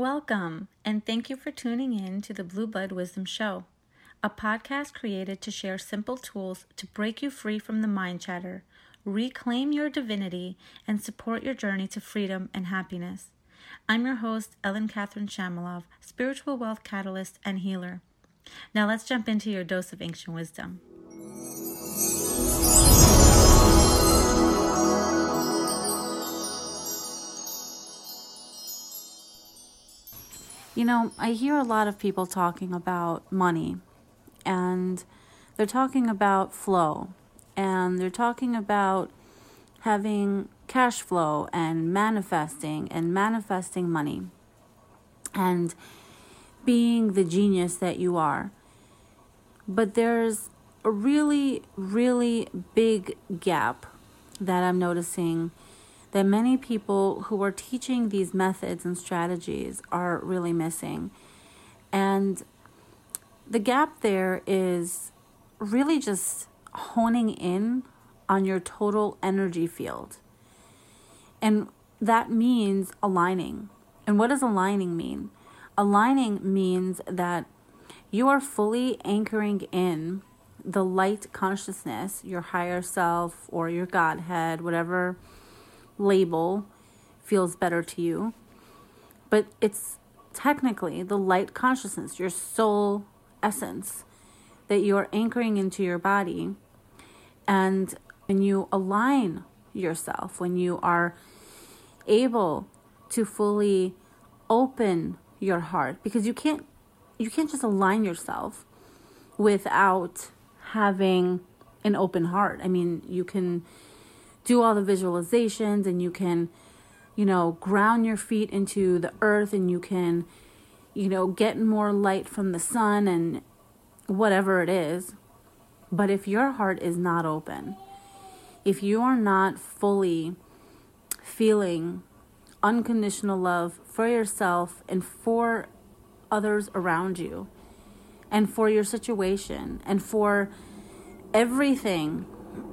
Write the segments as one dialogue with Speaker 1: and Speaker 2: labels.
Speaker 1: Welcome, and thank you for tuning in to the Blueblood Wisdom Show, a podcast created to share simple tools to break you free from the mind chatter, reclaim your divinity, and support your journey to freedom and happiness. I'm your host, Ellen Catherine Shamalov, spiritual wealth catalyst and healer. Now let's jump into your dose of ancient wisdom. You know, I hear a lot of people talking about money, and they're talking about flow, and they're talking about having cash flow and manifesting and manifesting money and being the genius that you are. But there's a really, really big gap that I'm noticing that many people who are teaching these methods and strategies are really missing. And the gap there is really just honing in on your total energy field. And that means aligning. And what does aligning mean? Aligning means that you are fully anchoring in the light consciousness, your higher self or your Godhead, whatever label feels better to you. But it's technically the light consciousness, your soul essence that you are anchoring into your body. And when you align yourself, when you are able to fully open your heart, because you can't you can't just align yourself without having an open heart. I mean, you can do all the visualizations and you can, you know, ground your feet into the earth and you can, you know, get more light from the sun and whatever it is. But if your heart is not open, if you are not fully feeling unconditional love for yourself and for others around you, and for your situation, and for everything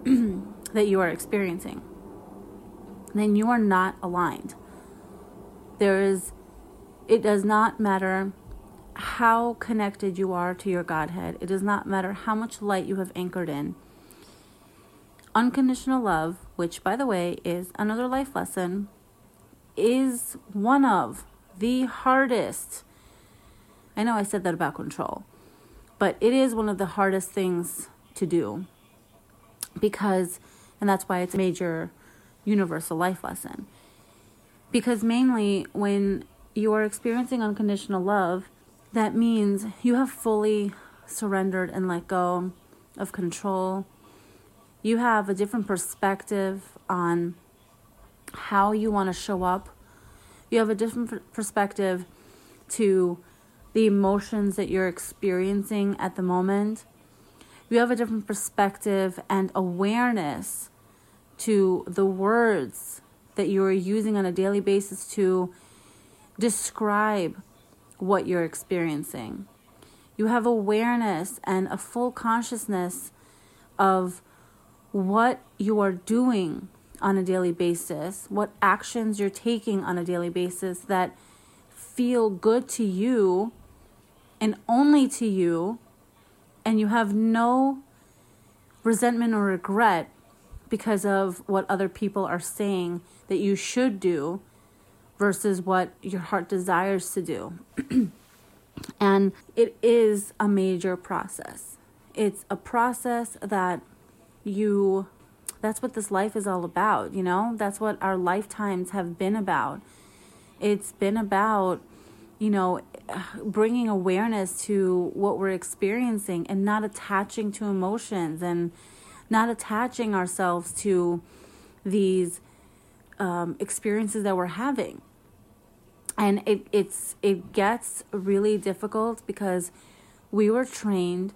Speaker 1: that you are experiencing, then you are not aligned. There is, it does not matter how connected you are to your Godhead, it does not matter how much light you have anchored in. Unconditional love, which, by the way, is another life lesson, is one of the hardest. I know I said that about control, but it is one of the hardest things to do because and that's why it's a major universal life lesson. Because mainly when you are experiencing unconditional love, that means you have fully surrendered and let go of control. You have a different perspective on how you want to show up. You have a different perspective to the emotions that you're experiencing at the moment you have a different perspective and awareness to the words that you are using on a daily basis to describe what you're experiencing. You have awareness and a full consciousness of what you are doing on a daily basis, what actions you're taking on a daily basis that feel good to you and only to you and you have no resentment or regret because of what other people are saying that you should do versus what your heart desires to do. and it is a major process. It's a process that you that's what this life is all about, you know? That's what our lifetimes have been about. It's been about you know, bringing awareness to what we're experiencing and not attaching to emotions and not attaching ourselves to these um, experiences that we're having. And it, it's it gets really difficult because we were trained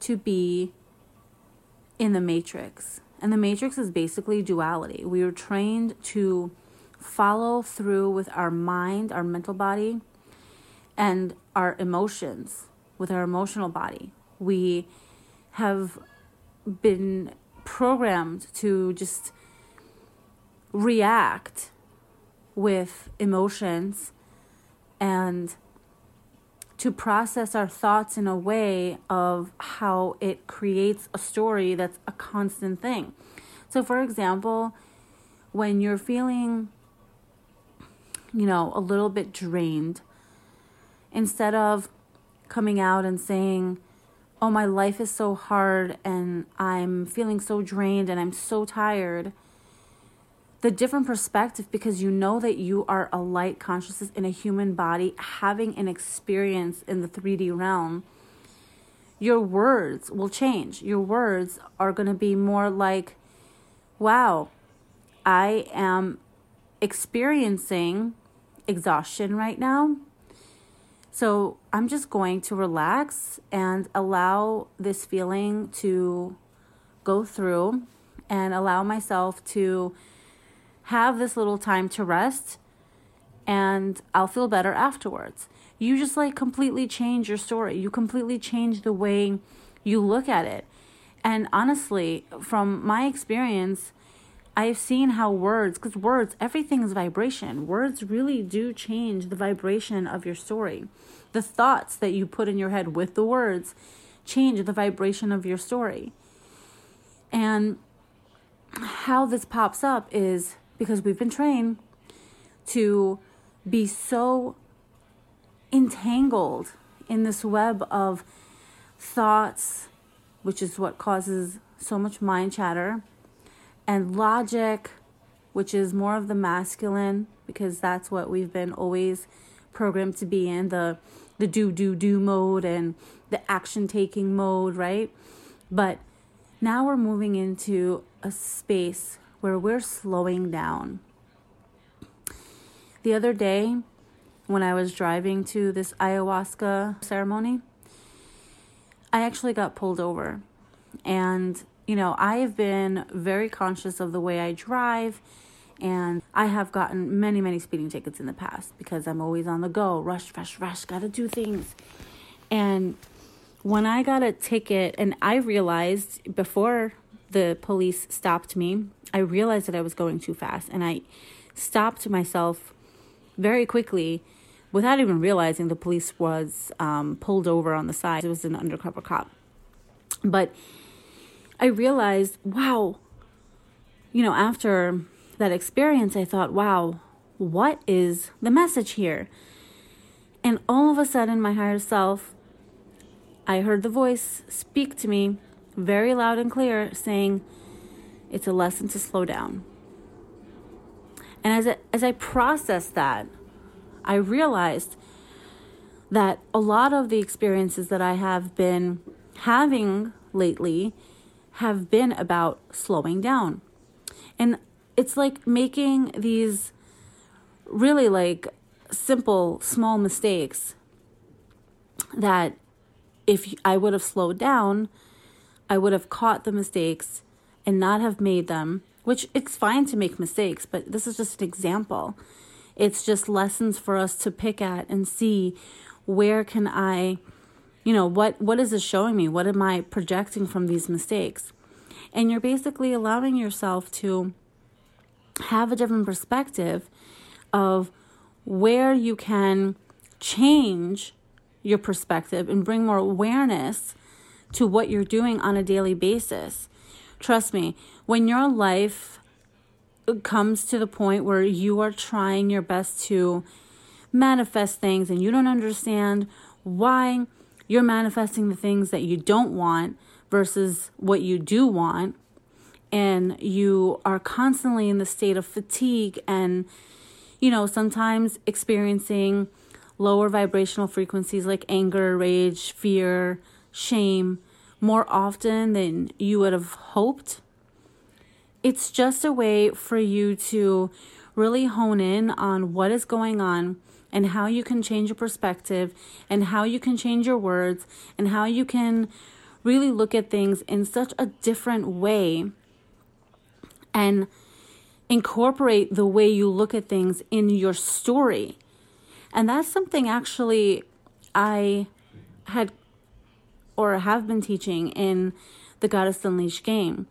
Speaker 1: to be in the matrix. And the matrix is basically duality. We were trained to follow through with our mind, our mental body, and our emotions with our emotional body. We have been programmed to just react with emotions and to process our thoughts in a way of how it creates a story that's a constant thing. So, for example, when you're feeling, you know, a little bit drained, instead of coming out and saying, Oh, my life is so hard and I'm feeling so drained and I'm so tired the different perspective because you know that you are a light consciousness in a human body having an experience in the 3D realm, your words will change. Your words are going to be more like, wow, I am experiencing exhaustion right now. So I'm just going to relax and allow this feeling to go through and allow myself to have this little time to rest and I'll feel better afterwards. You just like completely change your story. You completely change the way you look at it. And honestly, from my experience, I've seen how words, because words, everything is vibration. Words really do change the vibration of your story. The thoughts that you put in your head with the words change the vibration of your story. And how this pops up is because we've been trained to be so entangled in this web of thoughts, which is what causes so much mind chatter, and logic, which is more of the masculine, because that's what we've been always programmed to be in the the do do do mode and the action taking mode, right? But now we're moving into a space where we're slowing down. The other day, when I was driving to this ayahuasca ceremony, I actually got pulled over. And, you know, I have been very conscious of the way I drive. And I have gotten many, many speeding tickets in the past because I'm always on the go. Rush, rush, rush, gotta do things. And when I got a ticket, and I realized before the police stopped me, I realized that I was going too fast and I stopped myself very quickly without even realizing the police was um, pulled over on the side. It was an undercover cop. But I realized, wow, you know, after that experience, I thought, wow, what is the message here? And all of a sudden, my higher self, I heard the voice speak to me very loud and clear saying, it's a lesson to slow down. And as I, as I processed that, I realized that a lot of the experiences that I have been having lately have been about slowing down. And it's like making these really like simple, small mistakes that if I would have slowed down, I would have caught the mistakes and not have made them, which it's fine to make mistakes, but this is just an example. It's just lessons for us to pick at and see where can I, you know, what what is this showing me? What am I projecting from these mistakes? And you're basically allowing yourself to have a different perspective of where you can change your perspective and bring more awareness to what you're doing on a daily basis. Trust me, when your life comes to the point where you are trying your best to manifest things and you don't understand why you're manifesting the things that you don't want versus what you do want, and you are constantly in the state of fatigue and, you know, sometimes experiencing lower vibrational frequencies like anger, rage, fear, shame more often than you would have hoped. It's just a way for you to really hone in on what is going on and how you can change your perspective and how you can change your words and how you can really look at things in such a different way and incorporate the way you look at things in your story. And that's something actually I had or have been teaching in the Goddess Unleashed game.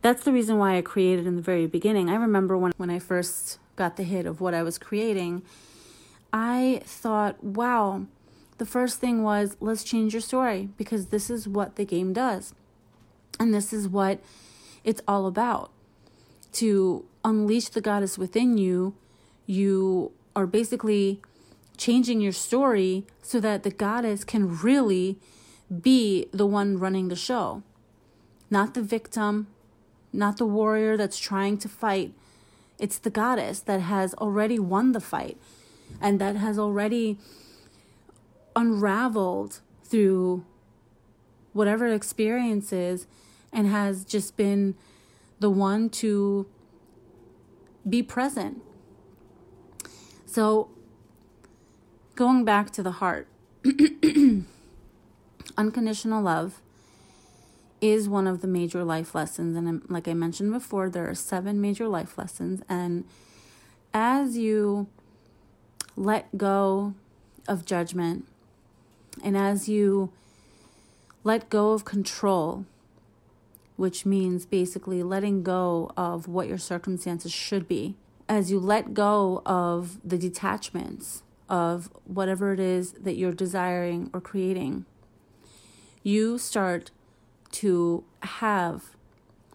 Speaker 1: That's the reason why I created in the very beginning. I remember when, when I first got the hit of what I was creating, I thought, wow, the first thing was let's change your story because this is what the game does. And this is what it's all about. To unleash the goddess within you, you are basically changing your story so that the goddess can really be the one running the show, not the victim, not the warrior that's trying to fight. It's the goddess that has already won the fight and that has already unraveled through whatever experiences and has just been the one to be present. So, going back to the heart, unconditional love is one of the major life lessons. And um, like I mentioned before, there are seven major life lessons. And as you let go of judgment and as you let go of control, which means basically letting go of what your circumstances should be, as you let go of the detachments of whatever it is that you're desiring or creating, you start to have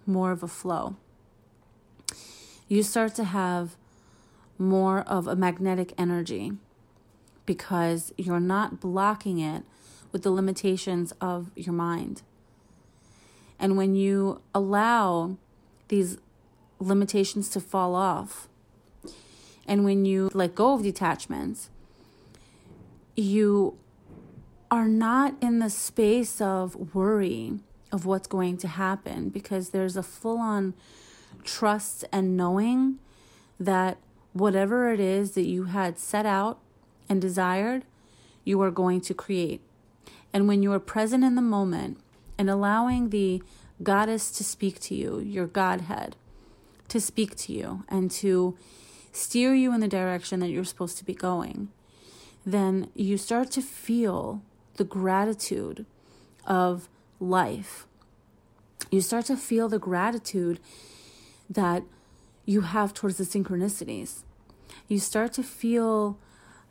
Speaker 1: more of a flow. You start to have more of a magnetic energy because you're not blocking it with the limitations of your mind. And when you allow these limitations to fall off, and when you let go of detachments, you are not in the space of worry of what's going to happen because there's a full on trust and knowing that whatever it is that you had set out and desired, you are going to create. And when you are present in the moment and allowing the goddess to speak to you, your Godhead, to speak to you and to steer you in the direction that you're supposed to be going, then you start to feel the gratitude of life. You start to feel the gratitude that you have towards the synchronicities. You start to feel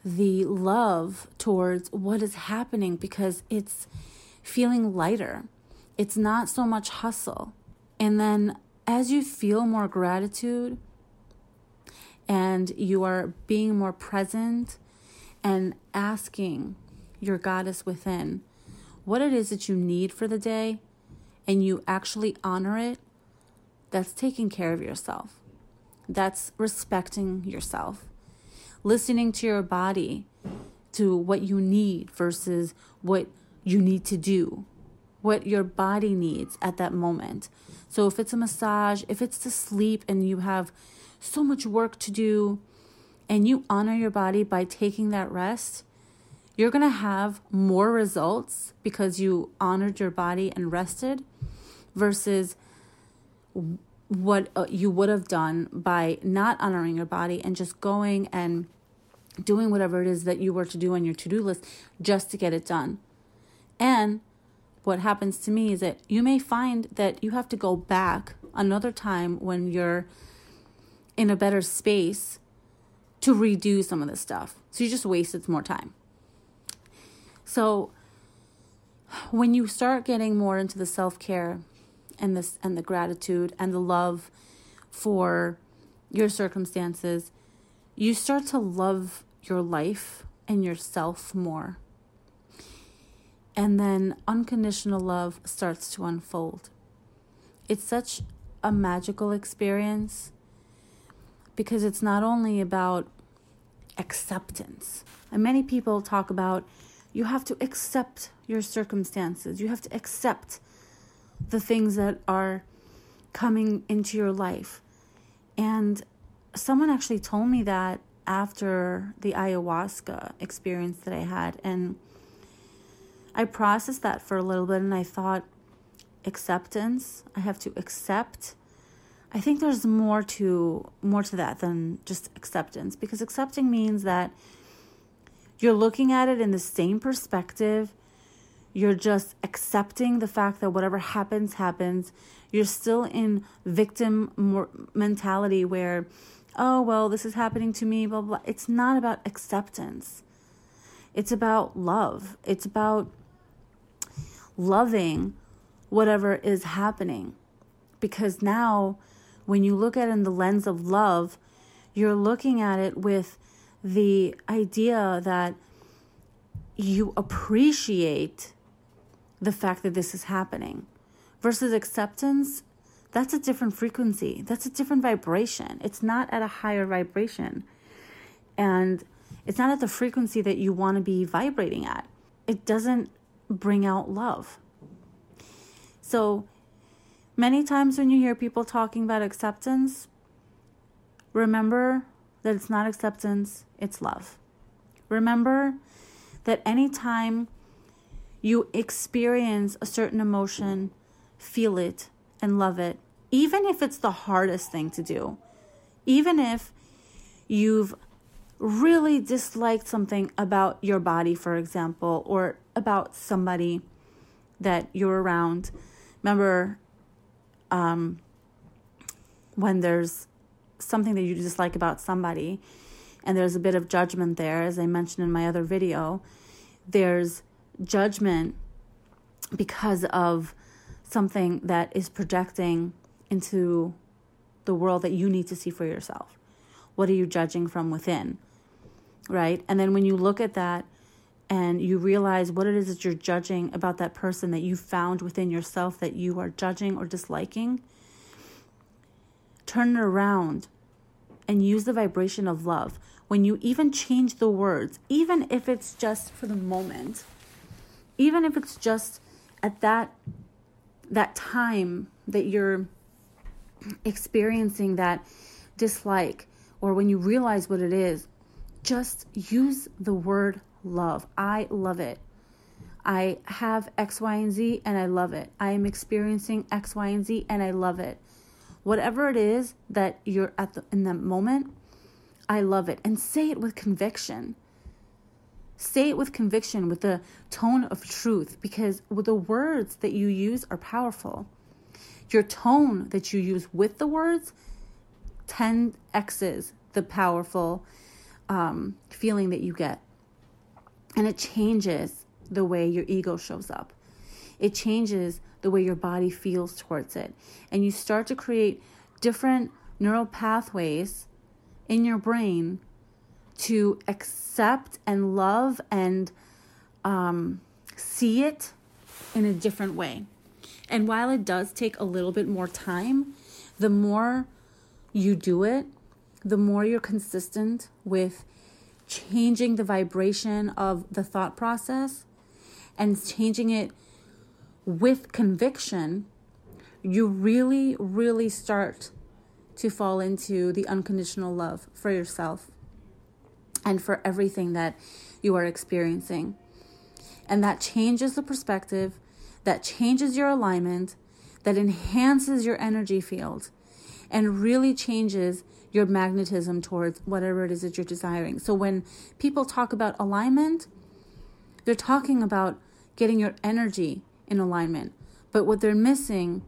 Speaker 1: the love towards what is happening because it's feeling lighter. It's not so much hustle. And then as you feel more gratitude and you are being more present and asking your goddess within what it is that you need for the day and you actually honor it, that's taking care of yourself. That's respecting yourself. Listening to your body, to what you need versus what you need to do, what your body needs at that moment. So if it's a massage, if it's to sleep and you have so much work to do, and you honor your body by taking that rest, you're going to have more results because you honored your body and rested versus what uh, you would have done by not honoring your body and just going and doing whatever it is that you were to do on your to do list just to get it done. And what happens to me is that you may find that you have to go back another time when you're in a better space to redo some of this stuff. So you just wasted more time. So when you start getting more into the self-care and this and the gratitude and the love for your circumstances, you start to love your life and yourself more. And then unconditional love starts to unfold. It's such a magical experience because it's not only about acceptance. And many people talk about you have to accept your circumstances, you have to accept the things that are coming into your life. And someone actually told me that after the ayahuasca experience that I had. And I processed that for a little bit and I thought, acceptance, I have to accept I think there's more to more to that than just acceptance because accepting means that you're looking at it in the same perspective. You're just accepting the fact that whatever happens happens. You're still in victim mentality where oh, well, this is happening to me, blah, blah. It's not about acceptance. It's about love. It's about loving whatever is happening. Because now, when you look at it in the lens of love, you're looking at it with the idea that you appreciate the fact that this is happening. Versus acceptance that's a different frequency. That's a different vibration. It's not at a higher vibration. And it's not at the frequency that you want to be vibrating at. It doesn't bring out love. So many times when you hear people talking about acceptance remember that it's not acceptance it's love. Remember that anytime you experience a certain emotion, feel it and love it, even if it's the hardest thing to do, even if you've really disliked something about your body, for example, or about somebody that you're around. Remember, um, when there's something that you dislike about somebody, and there's a bit of judgment there, as I mentioned in my other video. There's judgment because of something that is projecting into the world that you need to see for yourself. What are you judging from within? Right? And then when you look at that and you realize what it is that you're judging about that person that you found within yourself that you are judging or disliking, turn it around and use the vibration of love. When you even change the words, even if it's just for the moment, even if it's just at that that time that you're experiencing that dislike or when you realize what it is, just use the word love. I love it. I have X, Y, and Z and I love it. I am experiencing X, Y, and Z and I love it whatever it is that you're at the, in that moment, I love it. And say it with conviction. Say it with conviction, with the tone of truth, because the words that you use are powerful. Your tone that you use with the words 10x's the powerful um, feeling that you get. And it changes the way your ego shows up. It changes the way your body feels towards it. And you start to create different neural pathways in your brain to accept and love and um, see it in a different way. And while it does take a little bit more time, the more you do it, the more you're consistent with changing the vibration of the thought process and changing it with conviction, you really, really start to fall into the unconditional love for yourself and for everything that you are experiencing. And that changes the perspective, that changes your alignment, that enhances your energy field, and really changes your magnetism towards whatever it is that you're desiring. So when people talk about alignment, they're talking about getting your energy in alignment. But what they're missing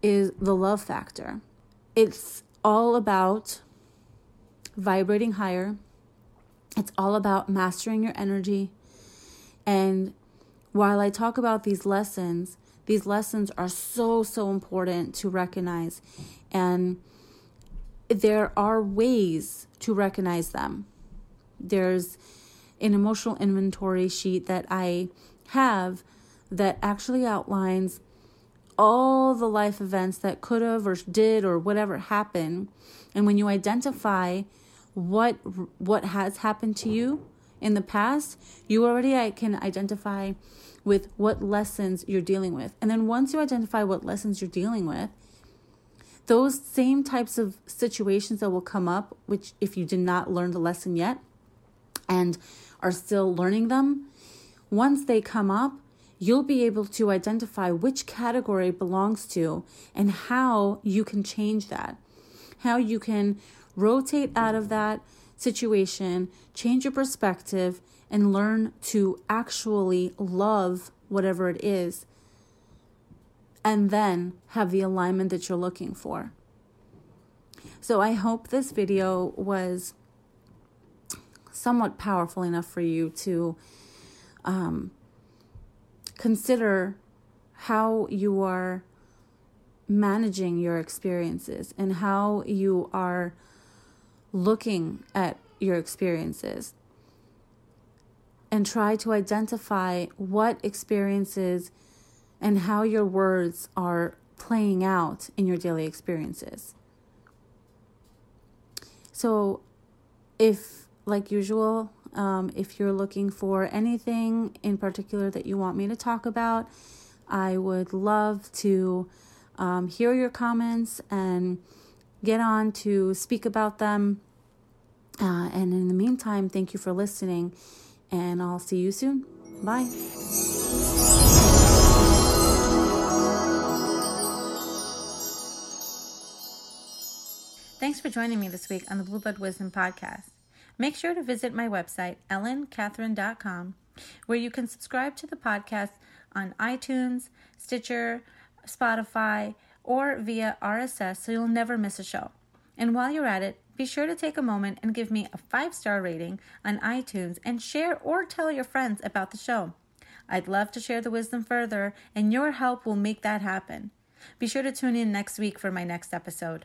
Speaker 1: is the love factor. It's all about vibrating higher, it's all about mastering your energy. And while I talk about these lessons, these lessons are so, so important to recognize. And there are ways to recognize them. There's an emotional inventory sheet that I have that actually outlines all the life events that could have or did or whatever happened and when you identify what what has happened to you in the past you already can identify with what lessons you're dealing with. And then once you identify what lessons you're dealing with those same types of situations that will come up which if you did not learn the lesson yet and are still learning them once they come up you'll be able to identify which category belongs to and how you can change that, how you can rotate out of that situation, change your perspective, and learn to actually love whatever it is, and then have the alignment that you're looking for. So I hope this video was somewhat powerful enough for you to um, consider how you are managing your experiences and how you are looking at your experiences and try to identify what experiences and how your words are playing out in your daily experiences. So, if, like usual, um, if you're looking for anything in particular that you want me to talk about, I would love to um, hear your comments and get on to speak about them. Uh, and in the meantime, thank you for listening, and I'll see you soon. Bye. Thanks for joining me this week on the Blueblood Wisdom Podcast. Make sure to visit my website, ellencatherine.com, where you can subscribe to the podcast on iTunes, Stitcher, Spotify, or via RSS so you'll never miss a show. And while you're at it, be sure to take a moment and give me a five star rating on iTunes and share or tell your friends about the show. I'd love to share the wisdom further, and your help will make that happen. Be sure to tune in next week for my next episode.